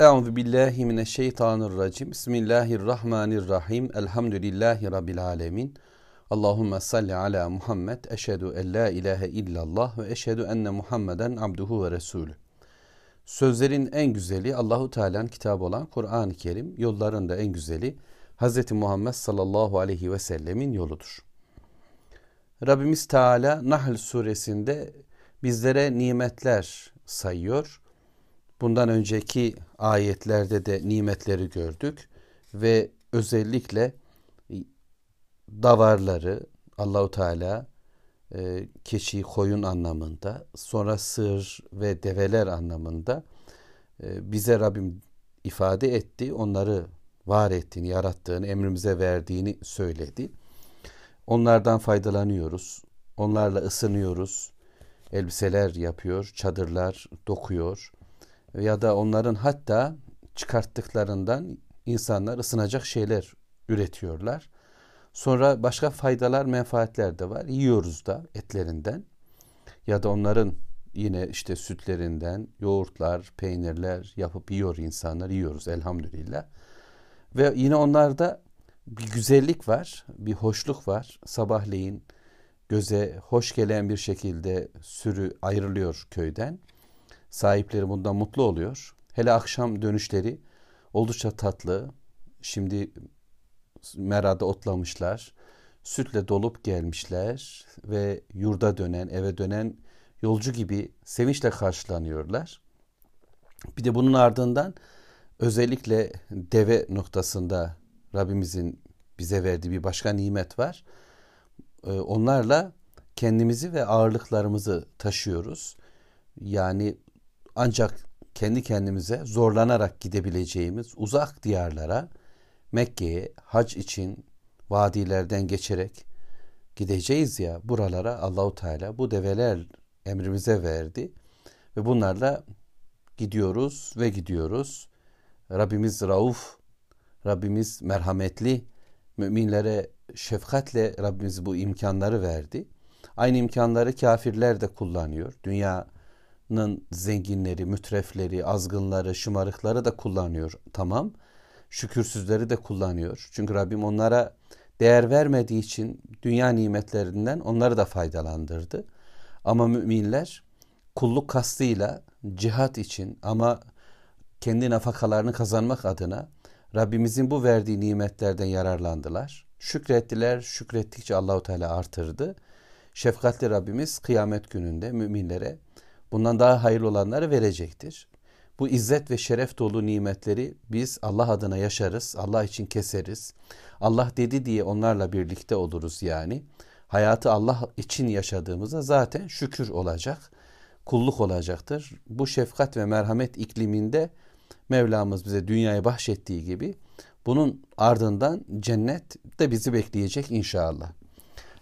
Euzu billahi mineşşeytanirracim. Bismillahirrahmanirrahim. Elhamdülillahi rabbil alamin. Allahumme salli ala Muhammed. Eşhedü en la ilahe illallah ve eşhedü enne Muhammeden abduhu ve resulü. Sözlerin en güzeli Allahu Teala'nın kitabı olan Kur'an-ı Kerim, yolların da en güzeli Hz. Muhammed sallallahu aleyhi ve sellemin yoludur. Rabbimiz Teala Nahl suresinde bizlere nimetler sayıyor Bundan önceki ayetlerde de nimetleri gördük ve özellikle davarları Allahu Teala e, keçi, koyun anlamında, sonra sığır ve develer anlamında e, bize Rabbim ifade etti. Onları var ettiğini, yarattığını, emrimize verdiğini söyledi. Onlardan faydalanıyoruz. Onlarla ısınıyoruz. Elbiseler yapıyor, çadırlar dokuyor ya da onların hatta çıkarttıklarından insanlar ısınacak şeyler üretiyorlar. Sonra başka faydalar, menfaatler de var. Yiyoruz da etlerinden ya da onların yine işte sütlerinden yoğurtlar, peynirler yapıp yiyor insanlar. Yiyoruz elhamdülillah. Ve yine onlarda bir güzellik var, bir hoşluk var. Sabahleyin göze hoş gelen bir şekilde sürü ayrılıyor köyden sahipleri bundan mutlu oluyor. Hele akşam dönüşleri oldukça tatlı. Şimdi merada otlamışlar. Sütle dolup gelmişler ve yurda dönen, eve dönen yolcu gibi sevinçle karşılanıyorlar. Bir de bunun ardından özellikle deve noktasında Rabbimizin bize verdiği bir başka nimet var. Ee, onlarla kendimizi ve ağırlıklarımızı taşıyoruz. Yani ancak kendi kendimize zorlanarak gidebileceğimiz uzak diyarlara Mekke'ye hac için vadilerden geçerek gideceğiz ya buralara Allahu Teala bu develer emrimize verdi ve bunlarla gidiyoruz ve gidiyoruz. Rabbimiz Rauf, Rabbimiz merhametli, müminlere şefkatle Rabbimiz bu imkanları verdi. Aynı imkanları kafirler de kullanıyor. Dünya zenginleri, mütrefleri, azgınları, şımarıkları da kullanıyor. Tamam. Şükürsüzleri de kullanıyor. Çünkü Rabbim onlara değer vermediği için dünya nimetlerinden onları da faydalandırdı. Ama müminler kulluk kastıyla cihat için ama kendi nafakalarını kazanmak adına Rabbimizin bu verdiği nimetlerden yararlandılar. Şükrettiler, şükrettikçe Allahu Teala artırdı. Şefkatli Rabbimiz kıyamet gününde müminlere bundan daha hayırlı olanları verecektir. Bu izzet ve şeref dolu nimetleri biz Allah adına yaşarız, Allah için keseriz. Allah dedi diye onlarla birlikte oluruz yani. Hayatı Allah için yaşadığımızda zaten şükür olacak, kulluk olacaktır. Bu şefkat ve merhamet ikliminde Mevlamız bize dünyayı bahşettiği gibi bunun ardından cennet de bizi bekleyecek inşallah.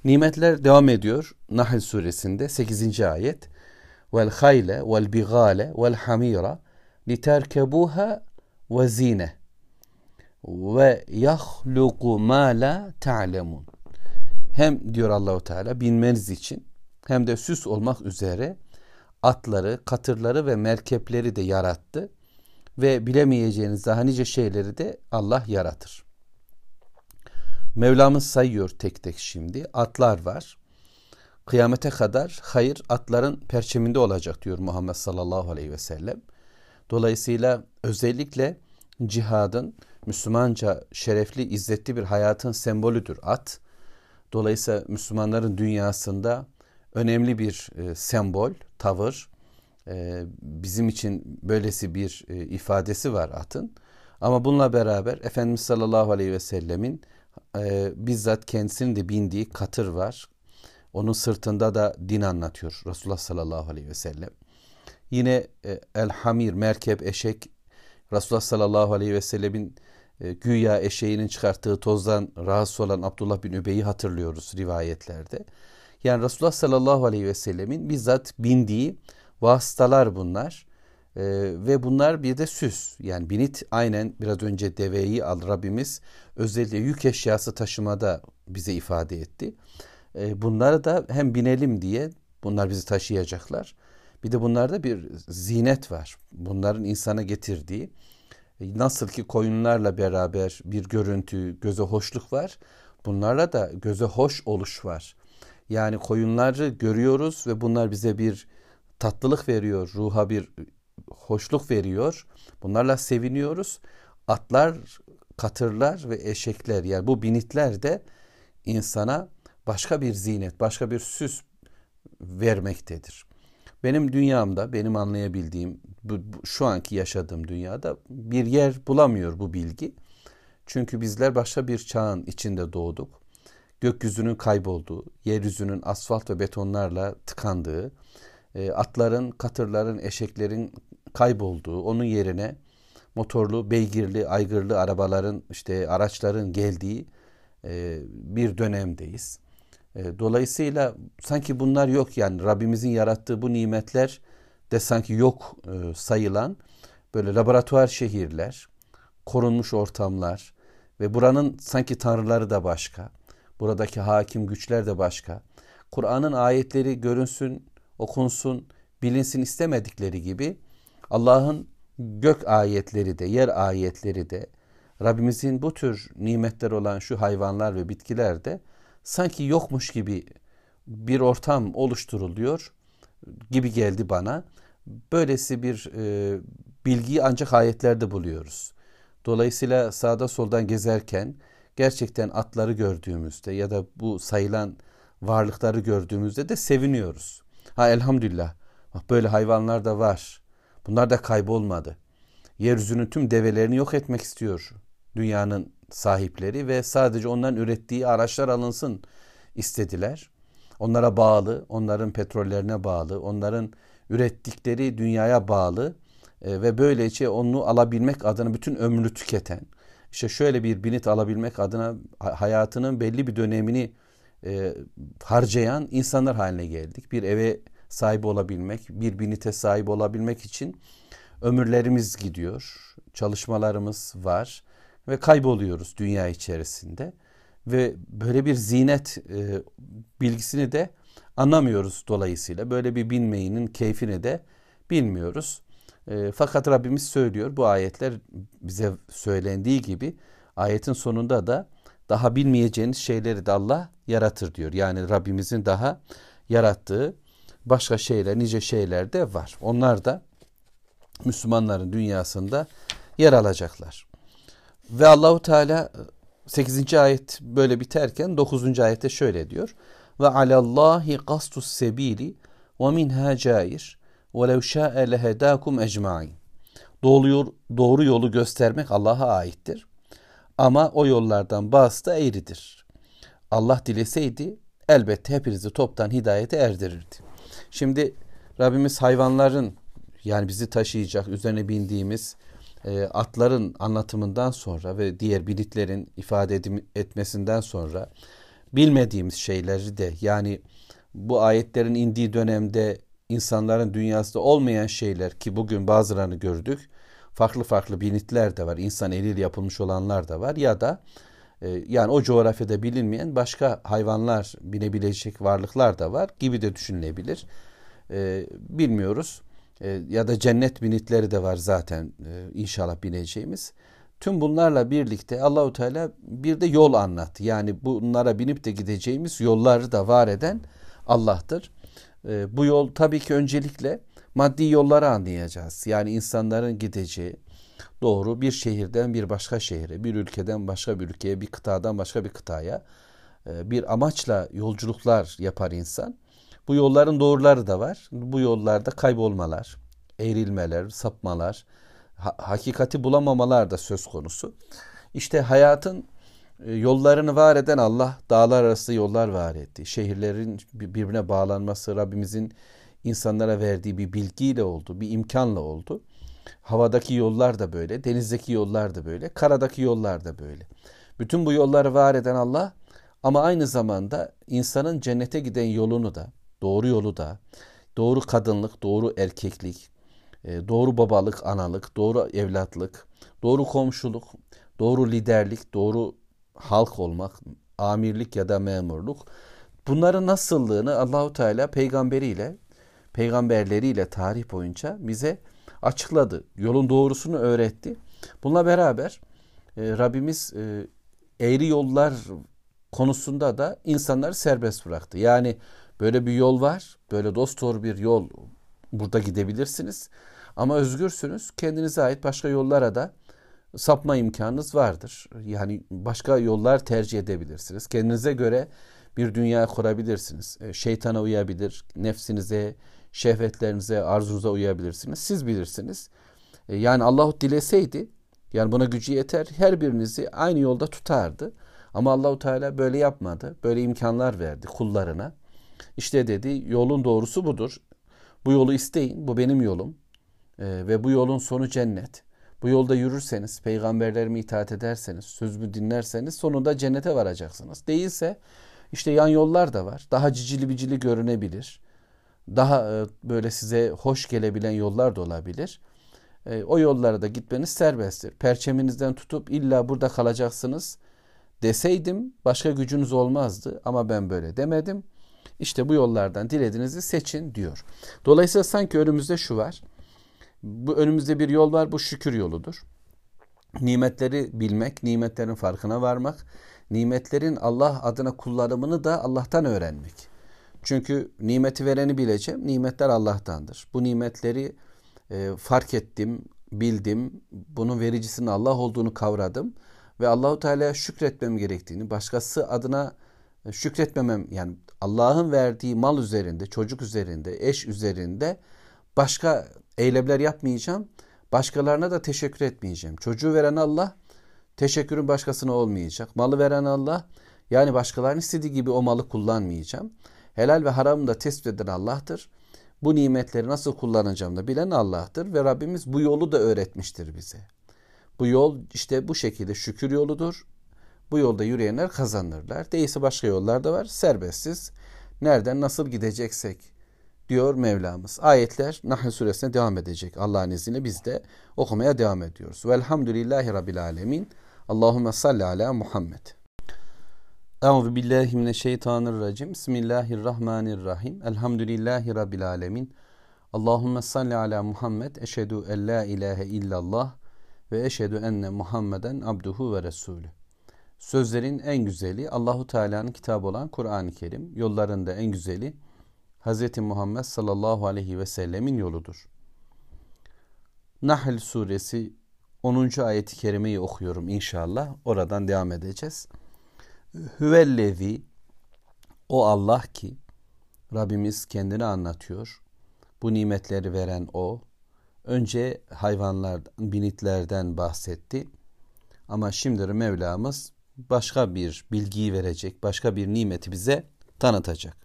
Nimetler devam ediyor Nahl suresinde 8. ayet vel hayle vel bigale vel hamira literkebuha ve zine. Hem diyor Allahu Teala binmeniz için hem de süs olmak üzere atları, katırları ve merkepleri de yarattı ve bilemeyeceğiniz daha nice şeyleri de Allah yaratır. Mevlamız sayıyor tek tek şimdi. Atlar var kıyamete kadar hayır atların perçeminde olacak diyor Muhammed sallallahu aleyhi ve sellem. Dolayısıyla özellikle cihadın Müslümanca şerefli, izzetli bir hayatın sembolüdür at. Dolayısıyla Müslümanların dünyasında önemli bir e, sembol, tavır. E, bizim için böylesi bir e, ifadesi var atın. Ama bununla beraber Efendimiz sallallahu aleyhi ve sellemin e, bizzat kendisinin de bindiği katır var. Onun sırtında da din anlatıyor Resulullah sallallahu aleyhi ve sellem. Yine e, El Hamir, merkep, eşek Resulullah sallallahu aleyhi ve sellemin e, güya eşeğinin çıkarttığı tozdan rahatsız olan Abdullah bin Übey'i hatırlıyoruz rivayetlerde. Yani Resulullah sallallahu aleyhi ve sellemin bizzat bindiği vasıtalar bunlar. Ee, ve bunlar bir de süs. Yani binit aynen biraz önce deveyi al Rabbimiz özellikle yük eşyası taşımada bize ifade etti. E, bunları da hem binelim diye bunlar bizi taşıyacaklar. Bir de bunlarda bir zinet var. Bunların insana getirdiği Nasıl ki koyunlarla beraber bir görüntü, göze hoşluk var. Bunlarla da göze hoş oluş var. Yani koyunları görüyoruz ve bunlar bize bir tatlılık veriyor, ruha bir hoşluk veriyor. Bunlarla seviniyoruz. Atlar, katırlar ve eşekler yani bu binitler de insana başka bir zinet, başka bir süs vermektedir. Benim dünyamda, benim anlayabildiğim, bu, bu, şu anki yaşadığım dünyada bir yer bulamıyor bu bilgi. Çünkü bizler başka bir çağın içinde doğduk. Gökyüzünün kaybolduğu, yeryüzünün asfalt ve betonlarla tıkandığı, e, atların, katırların, eşeklerin kaybolduğu, onun yerine motorlu, beygirli, aygırlı arabaların, işte araçların geldiği e, bir dönemdeyiz. E, dolayısıyla sanki bunlar yok yani Rabbimizin yarattığı bu nimetler de sanki yok e, sayılan böyle laboratuvar şehirler, korunmuş ortamlar ve buranın sanki tanrıları da başka. Buradaki hakim güçler de başka. Kur'an'ın ayetleri görünsün, okunsun, bilinsin istemedikleri gibi Allah'ın gök ayetleri de, yer ayetleri de, Rabbimizin bu tür nimetler olan şu hayvanlar ve bitkiler de sanki yokmuş gibi bir ortam oluşturuluyor gibi geldi bana. Böylesi bir e, bilgiyi ancak ayetlerde buluyoruz. Dolayısıyla sağda soldan gezerken gerçekten atları gördüğümüzde ya da bu sayılan varlıkları gördüğümüzde de seviniyoruz. Ha elhamdülillah. Böyle hayvanlar da var. Bunlar da kaybolmadı. Yeryüzünün tüm develerini yok etmek istiyor dünyanın sahipleri ve sadece onların ürettiği araçlar alınsın istediler. Onlara bağlı, onların petrollerine bağlı, onların ürettikleri dünyaya bağlı e, ve böylece onu alabilmek adına bütün ömrünü tüketen, işte şöyle bir binit alabilmek adına hayatının belli bir dönemini e, harcayan insanlar haline geldik. Bir eve sahip olabilmek, bir binite sahip olabilmek için ömürlerimiz gidiyor, çalışmalarımız var ve kayboluyoruz dünya içerisinde ve böyle bir zinet e, bilgisini de anlamıyoruz dolayısıyla böyle bir binmeyinin keyfini de bilmiyoruz. E, fakat Rabbimiz söylüyor bu ayetler bize söylendiği gibi ayetin sonunda da daha bilmeyeceğiniz şeyleri de Allah yaratır diyor. Yani Rabbimizin daha yarattığı başka şeyler, nice şeyler de var. Onlar da Müslümanların dünyasında yer alacaklar. Ve Allahu Teala 8. ayet böyle biterken 9. ayette şöyle diyor. Ve alallahi qastus sebili ve minha cair ve lev şa'e lehedakum ecmain. Doğru, doğru yolu göstermek Allah'a aittir. Ama o yollardan bazısı da eğridir. Allah dileseydi elbette hepinizi toptan hidayete erdirirdi. Şimdi Rabbimiz hayvanların yani bizi taşıyacak üzerine bindiğimiz e, atların anlatımından sonra ve diğer binitlerin ifade edim, etmesinden sonra bilmediğimiz şeyleri de yani bu ayetlerin indiği dönemde insanların dünyasında olmayan şeyler ki bugün bazılarını gördük. Farklı farklı binitler de var. insan eliyle yapılmış olanlar da var ya da e, yani o coğrafyada bilinmeyen başka hayvanlar binebilecek varlıklar da var gibi de düşünülebilir. E, bilmiyoruz e, ya da cennet binitleri de var zaten e, inşallah bineceğimiz. Tüm bunlarla birlikte Allahu Teala bir de yol anlattı. Yani bunlara binip de gideceğimiz yolları da var eden Allah'tır. E, bu yol tabii ki öncelikle maddi yolları anlayacağız. Yani insanların gideceği doğru bir şehirden bir başka şehre, bir ülkeden başka bir ülkeye, bir kıtadan başka bir kıtaya e, bir amaçla yolculuklar yapar insan. Bu yolların doğruları da var. Bu yollarda kaybolmalar, eğrilmeler, sapmalar, ha- hakikati bulamamalar da söz konusu. İşte hayatın e, yollarını var eden Allah dağlar arası yollar var etti. Şehirlerin birbirine bağlanması Rabbimizin insanlara verdiği bir bilgiyle oldu, bir imkanla oldu. Havadaki yollar da böyle, denizdeki yollar da böyle, karadaki yollar da böyle. Bütün bu yolları var eden Allah ama aynı zamanda insanın cennete giden yolunu da doğru yolu da, doğru kadınlık, doğru erkeklik, e, doğru babalık, analık, doğru evlatlık, doğru komşuluk, doğru liderlik, doğru halk olmak, amirlik ya da memurluk. Bunların nasıllığını Allahu Teala peygamberiyle, peygamberleriyle tarih boyunca bize açıkladı. Yolun doğrusunu öğretti. Bununla beraber e, Rabbimiz e, eğri yollar konusunda da insanları serbest bıraktı. Yani böyle bir yol var, böyle dost doğru bir yol burada gidebilirsiniz. Ama özgürsünüz. Kendinize ait başka yollara da sapma imkanınız vardır. Yani başka yollar tercih edebilirsiniz. Kendinize göre bir dünya kurabilirsiniz. E, şeytana uyabilir, nefsinize, şehvetlerinize, arzunuza uyabilirsiniz. Siz bilirsiniz. E, yani Allahu dileseydi, yani buna gücü yeter, her birinizi aynı yolda tutardı. Ama Allahu Teala böyle yapmadı. Böyle imkanlar verdi kullarına. İşte dedi yolun doğrusu budur. Bu yolu isteyin. Bu benim yolum. Ee, ve bu yolun sonu cennet. Bu yolda yürürseniz, peygamberlerime itaat ederseniz, sözümü dinlerseniz sonunda cennete varacaksınız. Değilse işte yan yollar da var. Daha cicili bicili görünebilir. Daha e, böyle size hoş gelebilen yollar da olabilir. E, o yollara da gitmeniz serbesttir. Perçeminizden tutup illa burada kalacaksınız deseydim başka gücünüz olmazdı ama ben böyle demedim. İşte bu yollardan dilediğinizi seçin diyor. Dolayısıyla sanki önümüzde şu var. Bu önümüzde bir yol var. Bu şükür yoludur. Nimetleri bilmek, nimetlerin farkına varmak, nimetlerin Allah adına kullanımını da Allah'tan öğrenmek. Çünkü nimeti vereni bileceğim. Nimetler Allah'tandır. Bu nimetleri e, fark ettim, bildim. Bunun vericisinin Allah olduğunu kavradım ve Allahu Teala'ya şükretmem gerektiğini, başkası adına e, şükretmemem yani Allah'ın verdiği mal üzerinde, çocuk üzerinde, eş üzerinde başka eylemler yapmayacağım. Başkalarına da teşekkür etmeyeceğim. Çocuğu veren Allah, teşekkürün başkasına olmayacak. Malı veren Allah, yani başkalarının istediği gibi o malı kullanmayacağım. Helal ve haramı da tespit eden Allah'tır. Bu nimetleri nasıl kullanacağım da bilen Allah'tır ve Rabbimiz bu yolu da öğretmiştir bize. Bu yol işte bu şekilde şükür yoludur. Bu yolda yürüyenler kazanırlar. Değilse başka yollar da var. Serbestsiz. Nereden nasıl gideceksek diyor Mevlamız. Ayetler Nahl suresine devam edecek. Allah'ın izniyle biz de okumaya devam ediyoruz. Velhamdülillahi Rabbil Alemin. Allahümme salli ala Muhammed. Euzu billahi mineşşeytanirracim. Bismillahirrahmanirrahim. Elhamdülillahi Rabbil Alemin. Allahümme salli ala Muhammed. Eşhedü en la ilahe illallah ve eşhedü enne Muhammeden abduhu ve resulü. Sözlerin en güzeli Allahu Teala'nın kitabı olan Kur'an-ı Kerim. Yollarında en güzeli Hz. Muhammed sallallahu aleyhi ve sellemin yoludur. Nahl suresi 10. ayeti kerimeyi okuyorum inşallah. Oradan devam edeceğiz. Hüvellezi o Allah ki Rabbimiz kendini anlatıyor. Bu nimetleri veren o. Önce hayvanlar, binitlerden bahsetti. Ama şimdi Mevlamız başka bir bilgiyi verecek, başka bir nimeti bize tanıtacak.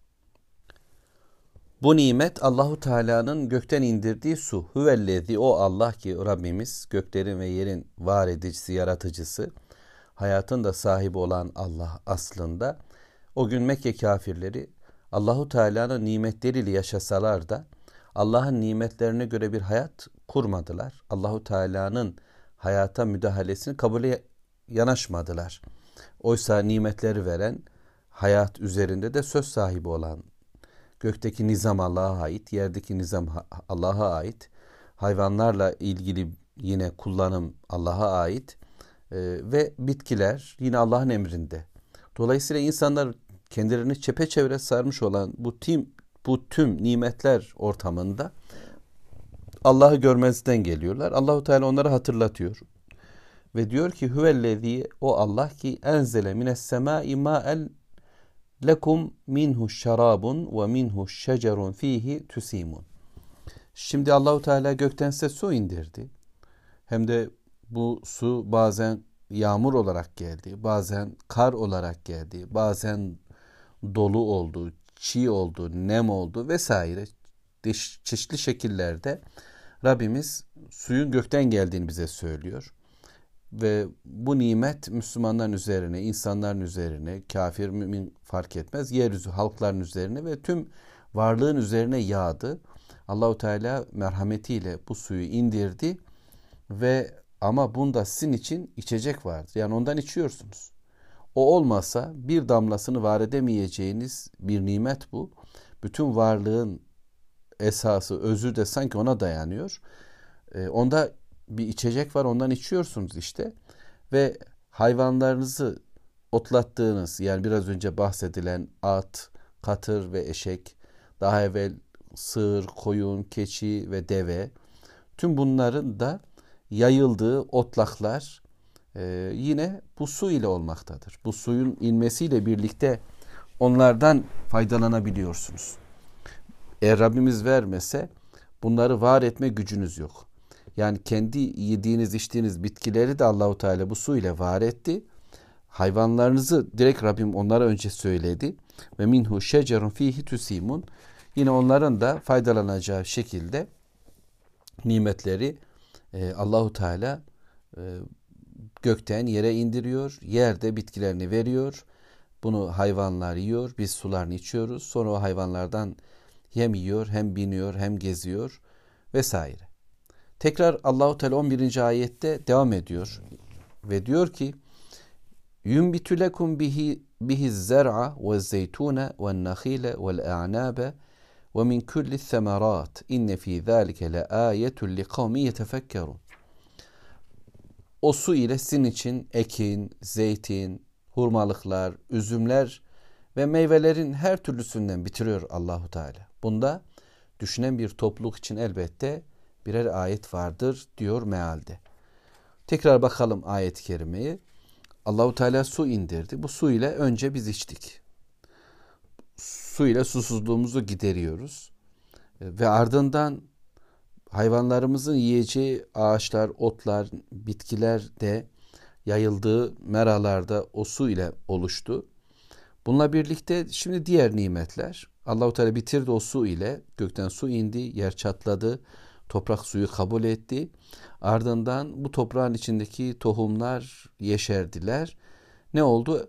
Bu nimet Allahu Teala'nın gökten indirdiği su. Hüvellezi o Allah ki Rabbimiz göklerin ve yerin var edicisi, yaratıcısı, hayatın da sahibi olan Allah aslında. O gün Mekke kafirleri Allahu Teala'nın nimetleriyle yaşasalar da Allah'ın nimetlerine göre bir hayat kurmadılar. Allahu Teala'nın hayata müdahalesini kabule yanaşmadılar. Oysa nimetleri veren, hayat üzerinde de söz sahibi olan, gökteki nizam Allah'a ait, yerdeki nizam Allah'a ait, hayvanlarla ilgili yine kullanım Allah'a ait e, ve bitkiler yine Allah'ın emrinde. Dolayısıyla insanlar kendilerini çepeçevre sarmış olan bu tim bu tüm nimetler ortamında Allah'ı görmezden geliyorlar. Allahu Teala onları hatırlatıyor. Ve diyor ki huvellezî o Allah ki enzele mines semâi mâ'el lekum minhu şarabun ve minhu şecerun fihi tusimun. Şimdi Allahu Teala gökten size su indirdi. Hem de bu su bazen yağmur olarak geldi, bazen kar olarak geldi, bazen dolu oldu, çiğ oldu, nem oldu vesaire çeşitli şekillerde Rabbimiz suyun gökten geldiğini bize söylüyor. Ve bu nimet Müslümanların üzerine, insanların üzerine, kafir, mümin fark etmez, yeryüzü halkların üzerine ve tüm varlığın üzerine yağdı. Allahu Teala merhametiyle bu suyu indirdi ve ama bunda sizin için içecek vardır. Yani ondan içiyorsunuz. O olmasa bir damlasını var edemeyeceğiniz bir nimet bu. Bütün varlığın esası, özü de sanki ona dayanıyor. E, onda bir içecek var ondan içiyorsunuz işte ve hayvanlarınızı otlattığınız yani biraz önce bahsedilen at, katır ve eşek, daha evvel sığır, koyun, keçi ve deve tüm bunların da yayıldığı otlaklar e, yine bu su ile olmaktadır. Bu suyun inmesiyle birlikte onlardan faydalanabiliyorsunuz. Eğer Rabbimiz vermese bunları var etme gücünüz yok. Yani kendi yediğiniz içtiğiniz bitkileri de Allahu Teala bu su ile var etti. Hayvanlarınızı direkt Rabbim onlara önce söyledi. Ve minhu şecerun fihi tusimun. Yine onların da faydalanacağı şekilde nimetleri e, Allahu Teala e, gökten yere indiriyor. Yerde bitkilerini veriyor. Bunu hayvanlar yiyor. Biz sularını içiyoruz. Sonra o hayvanlardan hem yiyor, hem biniyor, hem geziyor vesaire. Tekrar Allahu Teala 11. ayette devam ediyor ve diyor ki Yunbitu lekum bihi bihi zer'a ve zeytuna ve nakhile ve a'nabe ve min kulli semerat inne fi zalike le ayetun li kavmi yetefekkerun. O su ile sizin için ekin, zeytin, hurmalıklar, üzümler ve meyvelerin her türlüsünden bitiriyor Allahu Teala. Bunda düşünen bir topluluk için elbette birer ayet vardır diyor mealde. Tekrar bakalım ayet-i kerimeyi. Allahu Teala su indirdi. Bu su ile önce biz içtik. Su ile susuzluğumuzu gideriyoruz. Ve ardından hayvanlarımızın yiyeceği ağaçlar, otlar, bitkiler de yayıldığı meralarda o su ile oluştu. Bununla birlikte şimdi diğer nimetler Allahu Teala bitirdi o su ile gökten su indi, yer çatladı, toprak suyu kabul etti. Ardından bu toprağın içindeki tohumlar yeşerdiler. Ne oldu?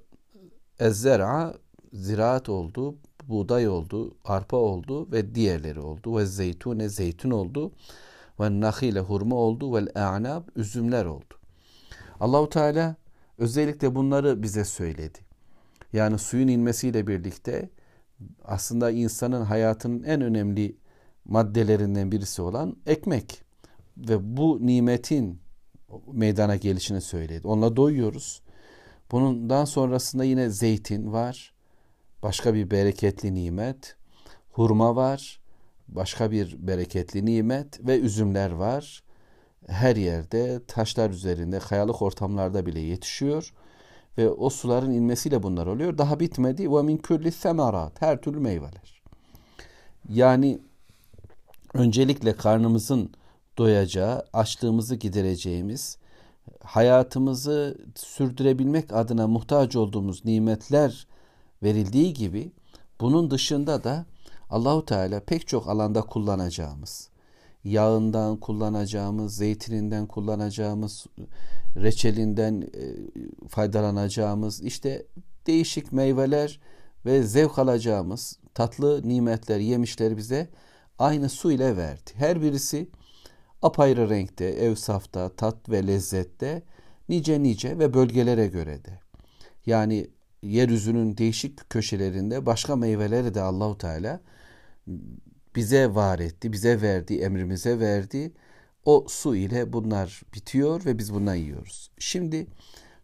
Ezzera ziraat oldu, buğday oldu, arpa oldu ve diğerleri oldu. Ve zeytune zeytun oldu. Ve nahile hurma oldu ve a'nab üzümler oldu. Allahu Teala özellikle bunları bize söyledi. Yani suyun inmesiyle birlikte aslında insanın hayatının en önemli maddelerinden birisi olan ekmek ve bu nimetin meydana gelişini söyledi. Onunla doyuyoruz. Bundan sonrasında yine zeytin var. Başka bir bereketli nimet. Hurma var. Başka bir bereketli nimet ve üzümler var. Her yerde taşlar üzerinde kayalık ortamlarda bile yetişiyor ve o suların inmesiyle bunlar oluyor. Daha bitmedi. Ve min kulli semerat. Her türlü meyveler. Yani öncelikle karnımızın doyacağı, açlığımızı gidereceğimiz, hayatımızı sürdürebilmek adına muhtaç olduğumuz nimetler verildiği gibi bunun dışında da Allahu Teala pek çok alanda kullanacağımız, yağından kullanacağımız, zeytininden kullanacağımız, reçelinden e, faydalanacağımız, işte değişik meyveler ve zevk alacağımız tatlı nimetler, yemişler bize aynı su ile verdi. Her birisi apayrı renkte, evsafta, tat ve lezzette nice nice ve bölgelere göre de. Yani yeryüzünün değişik köşelerinde başka meyveleri de Allahu Teala bize var etti, bize verdi, emrimize verdi. O su ile bunlar bitiyor ve biz bundan yiyoruz. Şimdi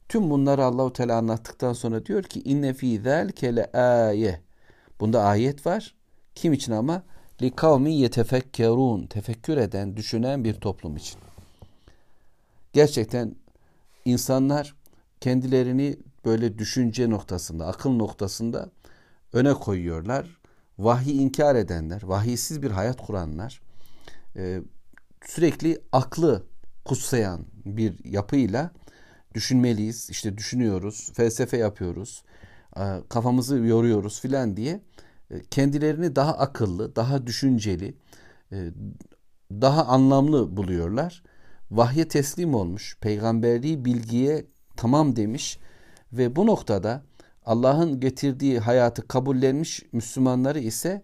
tüm bunları Allahu Teala anlattıktan sonra diyor ki inne fi zalike le aye. Bunda ayet var. Kim için ama? Li kavmi yetefekkerun. Tefekkür eden, düşünen bir toplum için. Gerçekten insanlar kendilerini böyle düşünce noktasında, akıl noktasında öne koyuyorlar vahiy inkar edenler, vahiysiz bir hayat kuranlar, e, sürekli aklı kutsayan bir yapıyla düşünmeliyiz. İşte düşünüyoruz, felsefe yapıyoruz, kafamızı yoruyoruz filan diye kendilerini daha akıllı, daha düşünceli, e, daha anlamlı buluyorlar. Vahye teslim olmuş, peygamberliği bilgiye tamam demiş ve bu noktada Allah'ın getirdiği hayatı kabullenmiş Müslümanları ise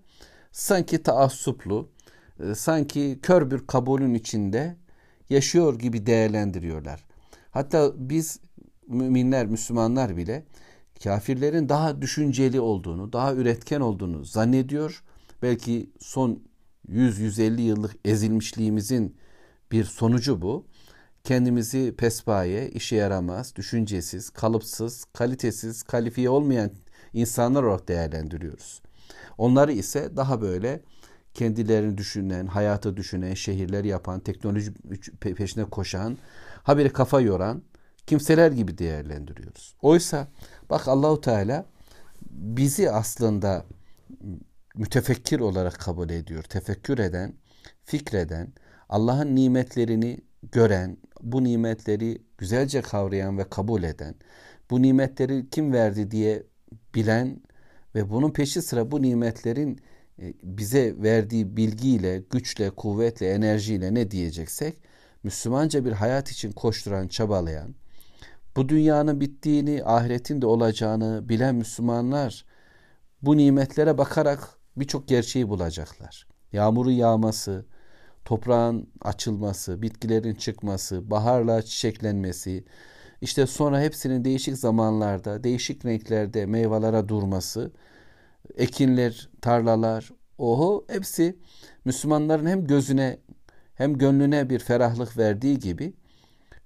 sanki taassuplu, e, sanki kör bir kabulün içinde yaşıyor gibi değerlendiriyorlar. Hatta biz müminler, Müslümanlar bile kafirlerin daha düşünceli olduğunu, daha üretken olduğunu zannediyor. Belki son 100-150 yıllık ezilmişliğimizin bir sonucu bu. kendimizi pespaye, işe yaramaz, düşüncesiz, kalıpsız, kalitesiz, kalifiye olmayan insanlar olarak değerlendiriyoruz. Onları ise daha böyle kendilerini düşünen, hayatı düşünen, şehirler yapan, teknoloji peşine koşan, habire kafa yoran kimseler gibi değerlendiriyoruz. Oysa bak Allahu Teala bizi aslında mütefekkir olarak kabul ediyor. Tefekkür eden, fikreden, Allah'ın nimetlerini gören, bu nimetleri güzelce kavrayan ve kabul eden, bu nimetleri kim verdi diye bilen ve bunun peşi sıra bu nimetlerin e, bize verdiği bilgiyle, güçle, kuvvetle, enerjiyle ne diyeceksek Müslümanca bir hayat için koşturan, çabalayan, bu dünyanın bittiğini, ahiretin de olacağını bilen Müslümanlar bu nimetlere bakarak birçok gerçeği bulacaklar. Yağmuru yağması, toprağın açılması, bitkilerin çıkması, baharla çiçeklenmesi, işte sonra hepsinin değişik zamanlarda, değişik renklerde meyvelere durması, ekinler, tarlalar, oho hepsi Müslümanların hem gözüne hem gönlüne bir ferahlık verdiği gibi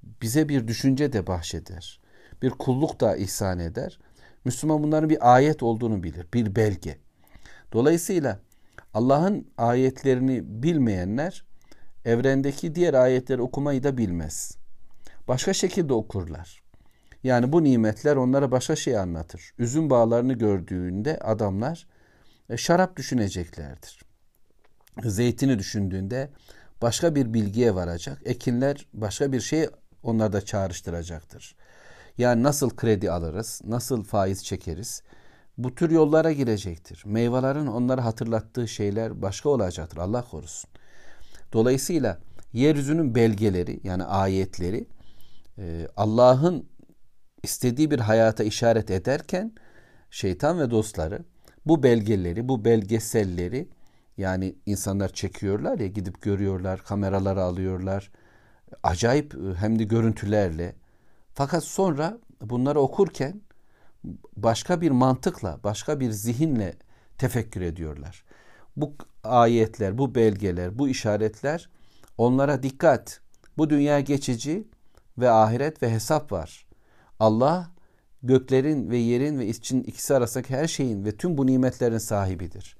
bize bir düşünce de bahşeder. Bir kulluk da ihsan eder. Müslüman bunların bir ayet olduğunu bilir, bir belge. Dolayısıyla Allah'ın ayetlerini bilmeyenler evrendeki diğer ayetleri okumayı da bilmez. Başka şekilde okurlar. Yani bu nimetler onlara başka şey anlatır. Üzüm bağlarını gördüğünde adamlar e, şarap düşüneceklerdir. Zeytini düşündüğünde başka bir bilgiye varacak. Ekinler başka bir şey onlarda çağrıştıracaktır. Yani nasıl kredi alırız, nasıl faiz çekeriz, bu tür yollara girecektir. Meyvelerin onları hatırlattığı şeyler başka olacaktır. Allah korusun. Dolayısıyla yeryüzünün belgeleri yani ayetleri e, Allah'ın istediği bir hayata işaret ederken şeytan ve dostları bu belgeleri, bu belgeselleri yani insanlar çekiyorlar ya gidip görüyorlar, kameralara alıyorlar. Acayip e, hem de görüntülerle. Fakat sonra bunları okurken başka bir mantıkla, başka bir zihinle tefekkür ediyorlar. Bu ayetler, bu belgeler, bu işaretler onlara dikkat. Bu dünya geçici ve ahiret ve hesap var. Allah göklerin ve yerin ve için ikisi arasındaki her şeyin ve tüm bu nimetlerin sahibidir.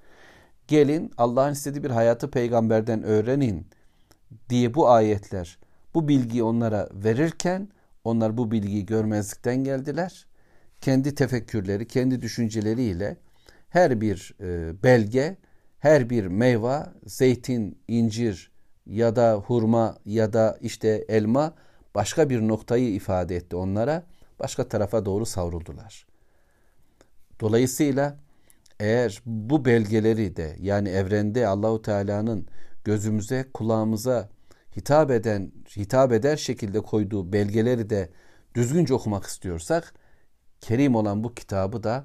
Gelin Allah'ın istediği bir hayatı peygamberden öğrenin diye bu ayetler bu bilgiyi onlara verirken onlar bu bilgiyi görmezlikten geldiler. Kendi tefekkürleri, kendi düşünceleriyle her bir e, belge, her bir meyve, zeytin, incir ya da hurma ya da işte elma başka bir noktayı ifade etti onlara. Başka tarafa doğru savruldular. Dolayısıyla eğer bu belgeleri de yani evrende Allahu Teala'nın gözümüze, kulağımıza hitap eden, hitap eder şekilde koyduğu belgeleri de düzgünce okumak istiyorsak kerim olan bu kitabı da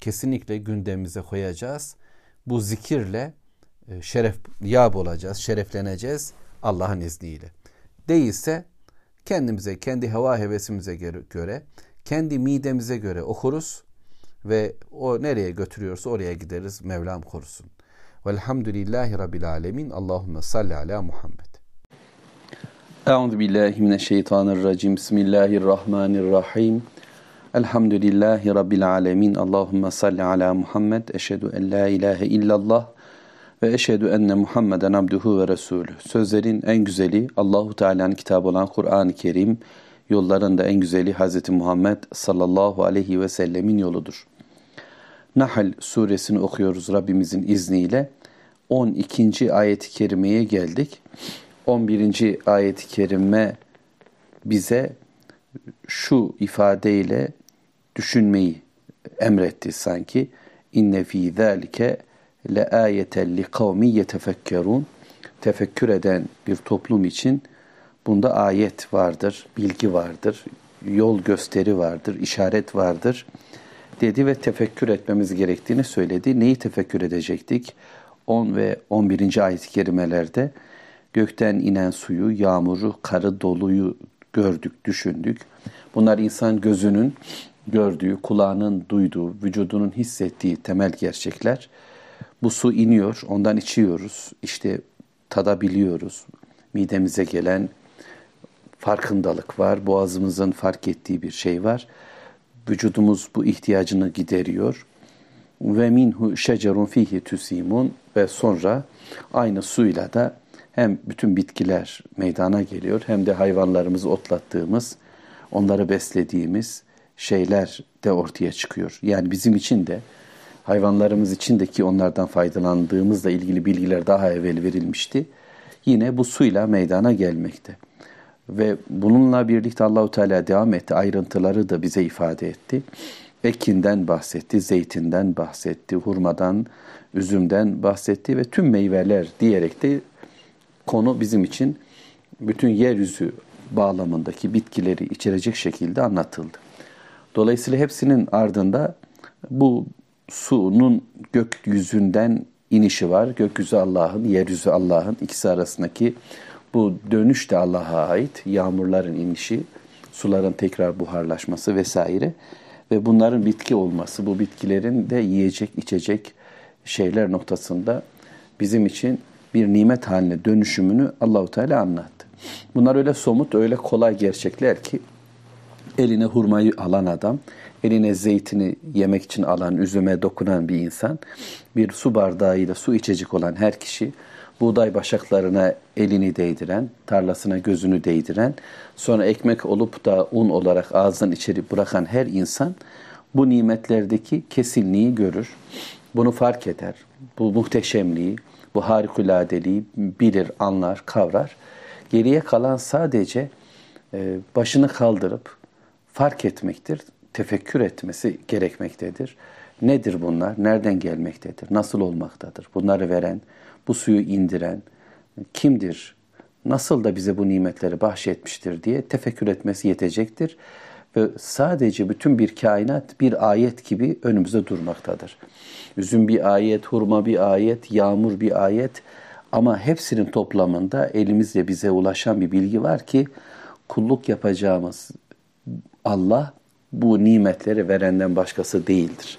kesinlikle gündemimize koyacağız. Bu zikirle e, şeref yab olacağız, şerefleneceğiz Allah'ın izniyle. Değilse kendimize, kendi hava hevesimize göre, kendi midemize göre okuruz ve o nereye götürüyorsa oraya gideriz. Mevlam korusun. Velhamdülillahi Rabbil Alemin. Allahümme salli ala Muhammed. Euzu billahi mineşşeytanirracim. Bismillahirrahmanirrahim. Elhamdülillahi Rabbil alemin. Allahümme salli ala Muhammed. Eşhedü en la ilahe illallah ve eşhedü enne Muhammeden abduhu ve resulü. Sözlerin en güzeli Allahu Teala'nın kitabı olan Kur'an-ı Kerim, yolların da en güzeli Hz. Muhammed sallallahu aleyhi ve sellemin yoludur. Nahl suresini okuyoruz Rabbimizin izniyle. 12. ayet-i kerimeye geldik. 11. ayet-i kerime bize şu ifadeyle düşünmeyi emretti sanki. İnne fî zâlike le ayeten li kavmi yetefekkerun. Tefekkür eden bir toplum için bunda ayet vardır, bilgi vardır, yol gösteri vardır, işaret vardır dedi ve tefekkür etmemiz gerektiğini söyledi. Neyi tefekkür edecektik? 10 ve 11. ayet-i kerimelerde gökten inen suyu, yağmuru, karı, doluyu gördük, düşündük. Bunlar insan gözünün gördüğü, kulağının duyduğu, vücudunun hissettiği temel gerçekler. Bu su iniyor, ondan içiyoruz. İşte tadabiliyoruz. Midemize gelen farkındalık var. Boğazımızın fark ettiği bir şey var. Vücudumuz bu ihtiyacını gideriyor. Ve minhu şecerun fihi tüsimun ve sonra aynı suyla da hem bütün bitkiler meydana geliyor hem de hayvanlarımızı otlattığımız, onları beslediğimiz şeyler de ortaya çıkıyor. Yani bizim için de hayvanlarımız için de ki onlardan faydalandığımızla ilgili bilgiler daha evvel verilmişti. Yine bu suyla meydana gelmekte. Ve bununla birlikte Allahu Teala devam etti. Ayrıntıları da bize ifade etti. Ekinden bahsetti, zeytinden bahsetti, hurmadan, üzümden bahsetti ve tüm meyveler diyerek de konu bizim için bütün yeryüzü bağlamındaki bitkileri içerecek şekilde anlatıldı. Dolayısıyla hepsinin ardında bu sunun gökyüzünden inişi var. Gökyüzü Allah'ın, yeryüzü Allah'ın ikisi arasındaki bu dönüş de Allah'a ait. Yağmurların inişi, suların tekrar buharlaşması vesaire ve bunların bitki olması, bu bitkilerin de yiyecek, içecek şeyler noktasında bizim için bir nimet haline dönüşümünü Allahu Teala anlattı. Bunlar öyle somut, öyle kolay gerçekler ki eline hurmayı alan adam, eline zeytini yemek için alan, üzüme dokunan bir insan, bir su bardağıyla su içecek olan her kişi, buğday başaklarına elini değdiren, tarlasına gözünü değdiren, sonra ekmek olup da un olarak ağzından içeri bırakan her insan bu nimetlerdeki kesinliği görür. Bunu fark eder. Bu muhteşemliği, bu harikuladeliği bilir, anlar, kavrar. Geriye kalan sadece e, başını kaldırıp fark etmektir, tefekkür etmesi gerekmektedir. Nedir bunlar? Nereden gelmektedir? Nasıl olmaktadır? Bunları veren, bu suyu indiren kimdir? Nasıl da bize bu nimetleri bahşetmiştir diye tefekkür etmesi yetecektir Ve sadece bütün bir kainat bir ayet gibi önümüzde durmaktadır. Üzüm bir ayet, hurma bir ayet, yağmur bir ayet ama hepsinin toplamında elimizle bize ulaşan bir bilgi var ki kulluk yapacağımız Allah bu nimetleri verenden başkası değildir.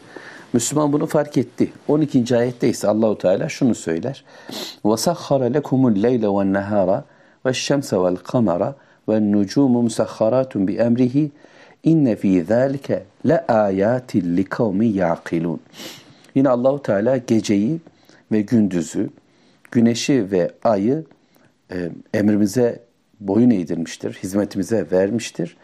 Müslüman bunu fark etti. 12. ayette ise Allahu Teala şunu söyler. وَسَخَّرَ لَكُمُ اللَّيْلَ وَالنَّهَارَ وَالشَّمْسَ وَالْقَمَرَ وَالنُّجُومُ مُسَخَّرَاتٌ بِأَمْرِهِ İnne fi zalike le ayatin li kavmi yaqilun. Yine Allahu Teala geceyi ve gündüzü, güneşi ve ayı e, emrimize boyun eğdirmiştir, hizmetimize vermiştir.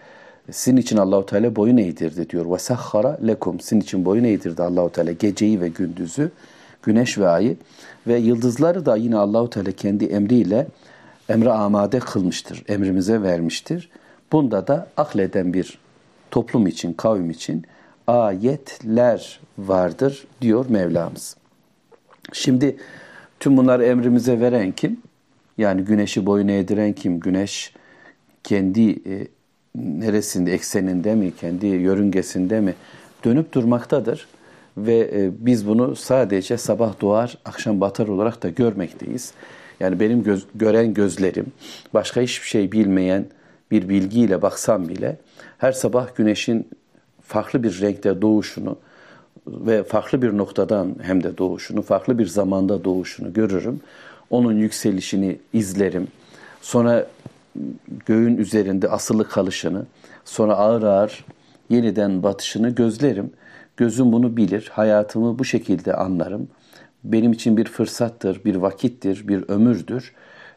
Sizin için Allahu Teala boyun eğdirdi diyor. Ve sahhara lekum. Sizin için boyun eğdirdi Allahu Teala geceyi ve gündüzü, güneş ve ayı ve yıldızları da yine Allahu Teala kendi emriyle emre amade kılmıştır. Emrimize vermiştir. Bunda da akleden bir toplum için, kavim için ayetler vardır diyor Mevlamız. Şimdi tüm bunları emrimize veren kim? Yani güneşi boyun eğdiren kim? Güneş kendi e, neresinde, ekseninde mi, kendi yörüngesinde mi dönüp durmaktadır. Ve e, biz bunu sadece sabah doğar, akşam batar olarak da görmekteyiz. Yani benim göz, gören gözlerim, başka hiçbir şey bilmeyen bir bilgiyle baksam bile her sabah güneşin farklı bir renkte doğuşunu ve farklı bir noktadan hem de doğuşunu, farklı bir zamanda doğuşunu görürüm. Onun yükselişini izlerim. Sonra göğün üzerinde asılı kalışını, sonra ağır ağır yeniden batışını gözlerim. Gözüm bunu bilir, hayatımı bu şekilde anlarım. Benim için bir fırsattır, bir vakittir, bir ömürdür.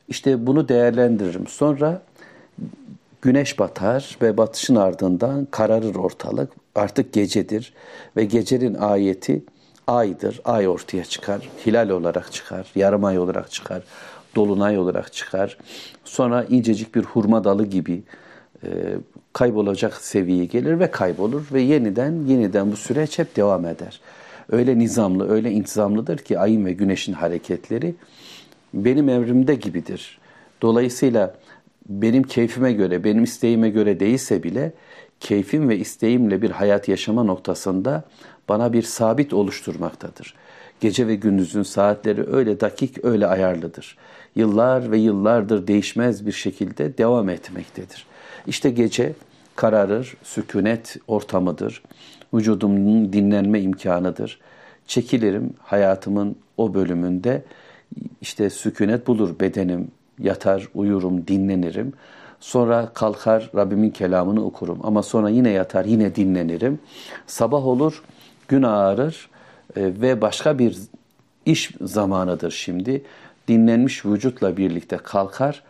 İşte bunu değerlendiririm. Sonra güneş batar ve batışın ardından kararır ortalık. Artık gecedir ve gecenin ayeti aydır. Ay ortaya çıkar, hilal olarak çıkar, yarım ay olarak çıkar dolunay olarak çıkar. Sonra incecik bir hurma dalı gibi e, kaybolacak seviyeye gelir ve kaybolur ve yeniden yeniden bu süreç hep devam eder. Öyle nizamlı, öyle intizamlıdır ki ayın ve güneşin hareketleri benim emrimde gibidir. Dolayısıyla benim keyfime göre, benim isteğime göre değilse bile keyfim ve isteğimle bir hayat yaşama noktasında bana bir sabit oluşturmaktadır. Gece ve gündüzün saatleri öyle dakik, öyle ayarlıdır yıllar ve yıllardır değişmez bir şekilde devam etmektedir. İşte gece kararır, sükunet ortamıdır. Vücudumun dinlenme imkanıdır. Çekilirim hayatımın o bölümünde işte sükunet bulur bedenim, yatar, uyurum, dinlenirim. Sonra kalkar Rabbimin kelamını okurum. Ama sonra yine yatar, yine dinlenirim. Sabah olur, gün ağarır e, ve başka bir iş zamanıdır şimdi. Dinlenmiş vücutla birlikte kalkar,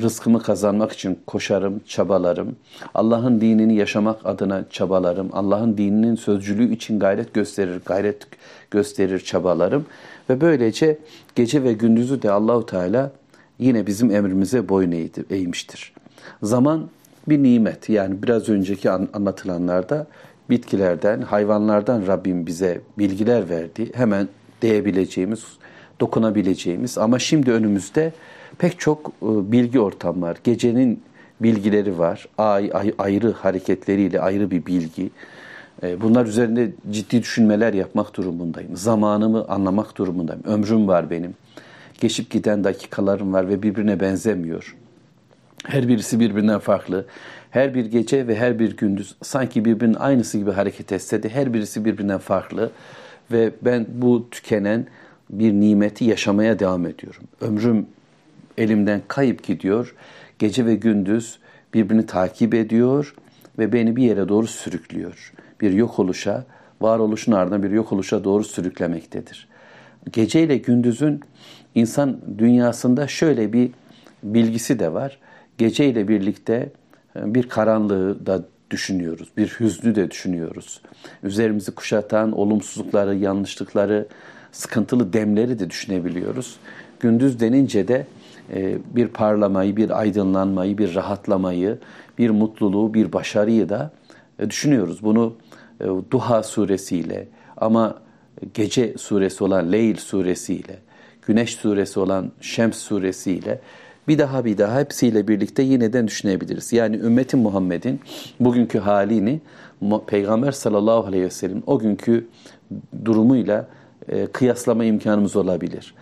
rızkımı kazanmak için koşarım, çabalarım. Allah'ın dinini yaşamak adına çabalarım. Allah'ın dininin sözcülüğü için gayret gösterir, gayret gösterir, çabalarım. Ve böylece gece ve gündüzü de Allahu Teala yine bizim emrimize boyun eğmiştir. Zaman bir nimet. Yani biraz önceki anlatılanlarda bitkilerden, hayvanlardan Rabbim bize bilgiler verdi. Hemen değebileceğimiz, dokunabileceğimiz ama şimdi önümüzde pek çok e, bilgi ortam var. Gecenin bilgileri var. Ay, ay ayrı hareketleriyle ayrı bir bilgi. E, bunlar üzerinde ciddi düşünmeler yapmak durumundayım. Zamanımı anlamak durumundayım. Ömrüm var benim. Geçip giden dakikalarım var ve birbirine benzemiyor. Her birisi birbirinden farklı. Her bir gece ve her bir gündüz sanki birbirinin aynısı gibi hareket etse de her birisi birbirinden farklı. Ve ben bu tükenen bir nimeti yaşamaya devam ediyorum. Ömrüm elimden kayıp gidiyor. Gece ve gündüz birbirini takip ediyor ve beni bir yere doğru sürüklüyor. Bir yok oluşa, varoluşun ardından bir yok oluşa doğru sürüklemektedir. Gece ile gündüzün insan dünyasında şöyle bir bilgisi de var. Gece ile birlikte e, bir karanlığı da düşünüyoruz, bir hüznü de düşünüyoruz. Üzerimizi kuşatan olumsuzlukları, yanlışlıkları, sıkıntılı demleri de düşünebiliyoruz. Gündüz denince de e, bir parlamayı, bir aydınlanmayı, bir rahatlamayı, bir mutluluğu, bir başarıyı da e, düşünüyoruz. Bunu Duha suresiyle ama gece suresi olan Leyl suresiyle, güneş suresi olan Şems suresiyle bir daha bir daha hepsiyle birlikte yineden düşünebiliriz. Yani ümmeti Muhammed'in bugünkü halini Peygamber sallallahu aleyhi ve sellem o günkü durumuyla kıyaslama imkanımız olabilir.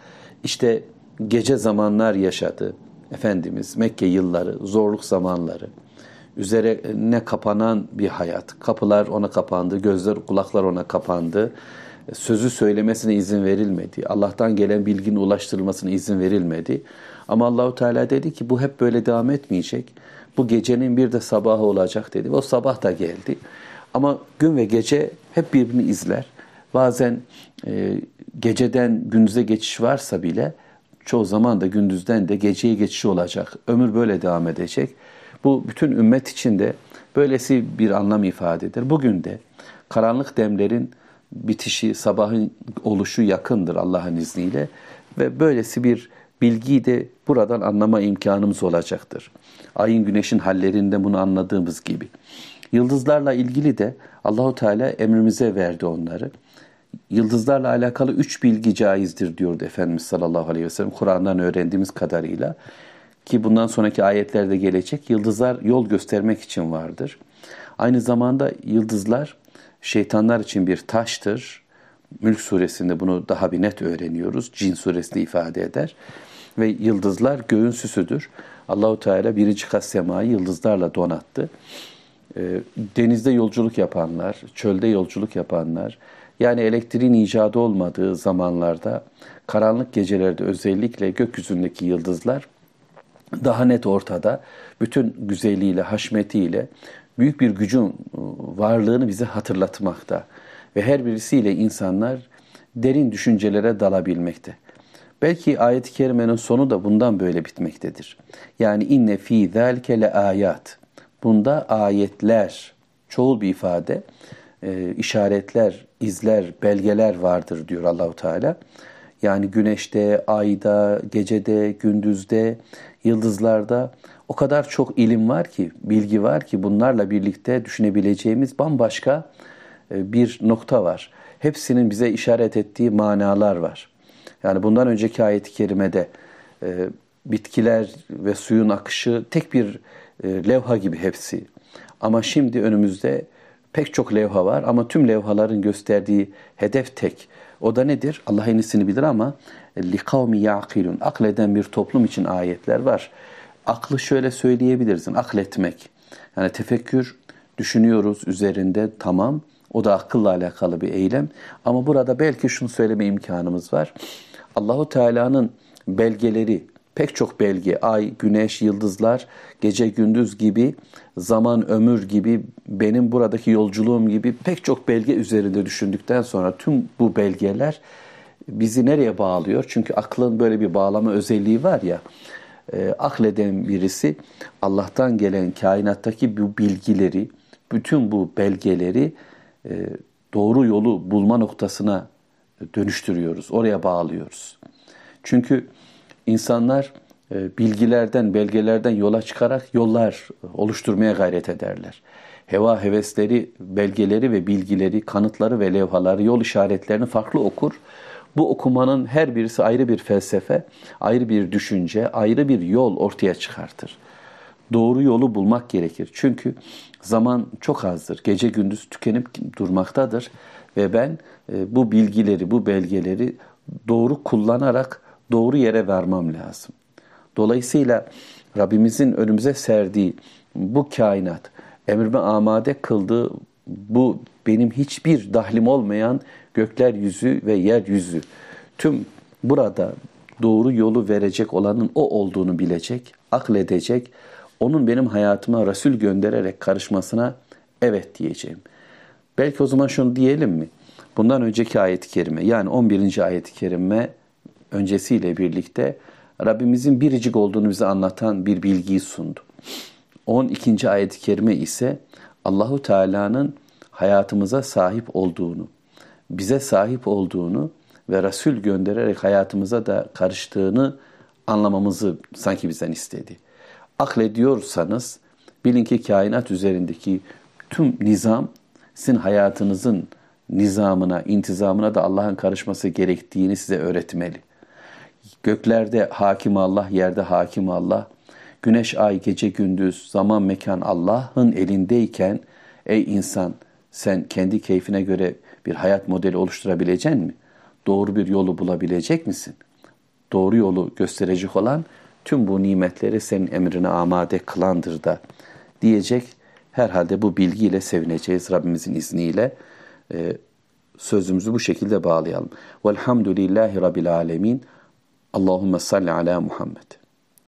İşte gece zamanlar yaşadı. Efendimiz Mekke yılları, zorluk zamanları. Üzerine kapanan bir hayat. Kapılar ona kapandı, gözler, kulaklar ona kapandı. Sözü söylemesine izin verilmedi. Allah'tan gelen bilginin ulaştırılmasına izin verilmedi. Ama Allahu Teala dedi ki bu hep böyle devam etmeyecek. Bu gecenin bir de sabahı olacak dedi. O sabah da geldi. Ama gün ve gece hep birbirini izler. Bazen e, geceden gündüze geçiş varsa bile çoğu zaman da gündüzden de geceye geçiş olacak. Ömür böyle devam edecek. Bu bütün ümmet için de böylesi bir anlam ifade eder. Bugün de karanlık demlerin bitişi, sabahın oluşu yakındır Allah'ın izniyle ve böylesi bir bilgiyi de buradan anlama imkanımız olacaktır. Ayın güneşin hallerinde bunu anladığımız gibi. Yıldızlarla ilgili de Allahu Teala emrimize verdi onları yıldızlarla alakalı üç bilgi caizdir diyordu Efendimiz sallallahu aleyhi ve sellem. Kur'an'dan öğrendiğimiz kadarıyla ki bundan sonraki ayetlerde gelecek yıldızlar yol göstermek için vardır. Aynı zamanda yıldızlar şeytanlar için bir taştır. Mülk suresinde bunu daha bir net öğreniyoruz. Cin suresinde ifade eder. Ve yıldızlar göğün süsüdür. Allahu Teala birinci kat semayı yıldızlarla donattı. Denizde yolculuk yapanlar, çölde yıldızlık yapanlar, yani elektriğin icadı olmadığı zamanlarda karanlık gecelerde özellikle gökyüzündeki yıldızlar daha net ortada. Bütün güzelliğiyle, haşmetiyle büyük bir gücün ıı, varlığını bize hatırlatmakta. Ve her birisiyle insanlar derin düşüncelere dalabilmekte. Belki ayet-i kerimenin sonu da bundan böyle bitmektedir. Yani inne fi zalike le ayat. Bunda ayetler, çoğul bir ifade, e, işaretler, izler, belgeler vardır diyor Allahu Teala. Yani güneşte, ayda, gecede, gündüzde, yıldızlarda o kadar çok ilim var ki, bilgi var ki bunlarla birlikte düşünebileceğimiz bambaşka e, bir nokta var. Hepsinin bize işaret ettiği manalar var. Yani bundan önceki ayet-i kerimede e, bitkiler ve suyun akışı tek bir e, levha gibi hepsi. Ama şimdi önümüzde pek çok levha var ama tüm levhaların gösterdiği hedef tek. O da nedir? Allah en iyisini bilir ama likavmi yaqilun. Akleden bir toplum için ayetler var. Aklı şöyle söyleyebilirsin, akletmek. Yani tefekkür, düşünüyoruz üzerinde tamam. O da akılla alakalı bir eylem. Ama burada belki şunu söyleme imkanımız var. Allahu Teala'nın belgeleri, pek çok belge, ay, güneş, yıldızlar, gece gündüz gibi, zaman ömür gibi, benim buradaki yolculuğum gibi pek çok belge üzerinde düşündükten sonra tüm bu belgeler bizi nereye bağlıyor? Çünkü aklın böyle bir bağlama özelliği var ya, e, akleden birisi Allah'tan gelen kainattaki bu bilgileri, bütün bu belgeleri e, doğru yolu bulma noktasına dönüştürüyoruz, oraya bağlıyoruz. Çünkü insanlar e, bilgilerden, belgelerden yola çıkarak yollar oluşturmaya gayret ederler. Heva hevesleri, belgeleri ve bilgileri, kanıtları ve levhaları, yol işaretlerini farklı okur. Bu okumanın her birisi ayrı bir felsefe, ayrı bir düşünce, ayrı bir yol ortaya çıkartır. Doğru yolu bulmak gerekir. Çünkü zaman çok azdır. Gece gündüz tükenip durmaktadır. Ve ben e, bu bilgileri, bu belgeleri doğru kullanarak doğru yere vermem lazım. Dolayısıyla Rabbimizin önümüze serdiği bu kainat, emrime amade kıldığı bu benim hiçbir dahlim olmayan gökler yüzü ve yer yüzü. Tüm burada doğru yolu verecek olanın o olduğunu bilecek, akledecek, onun benim hayatıma Resul göndererek karışmasına evet diyeceğim. Belki o zaman şunu diyelim mi? Bundan önceki ayet-i kerime yani 11. ayet-i kerime öncesiyle birlikte Rabbimizin biricik olduğunu bize anlatan bir bilgiyi sundu. 12. ayet-i kerime ise Allahu Teala'nın hayatımıza sahip olduğunu, bize sahip olduğunu ve Resul göndererek hayatımıza da karıştığını anlamamızı sanki bizden istedi. Aklediyorsanız bilin ki kainat üzerindeki tüm nizam sizin hayatınızın nizamına, intizamına da Allah'ın karışması gerektiğini size öğretmeli. Göklerde hakim Allah, yerde hakim Allah. Güneş, ay, gece, gündüz, zaman, mekan Allah'ın elindeyken ey insan sen kendi keyfine göre bir hayat modeli oluşturabilecek mi? Doğru bir yolu bulabilecek misin? Doğru yolu gösterecek olan tüm bu nimetleri senin emrine amade kılandır da diyecek. Herhalde bu bilgiyle sevineceğiz Rabbimizin izniyle. Ee, sözümüzü bu şekilde bağlayalım. Velhamdülillahi Rabbil Alemin. Allahümme salli ala Muhammed.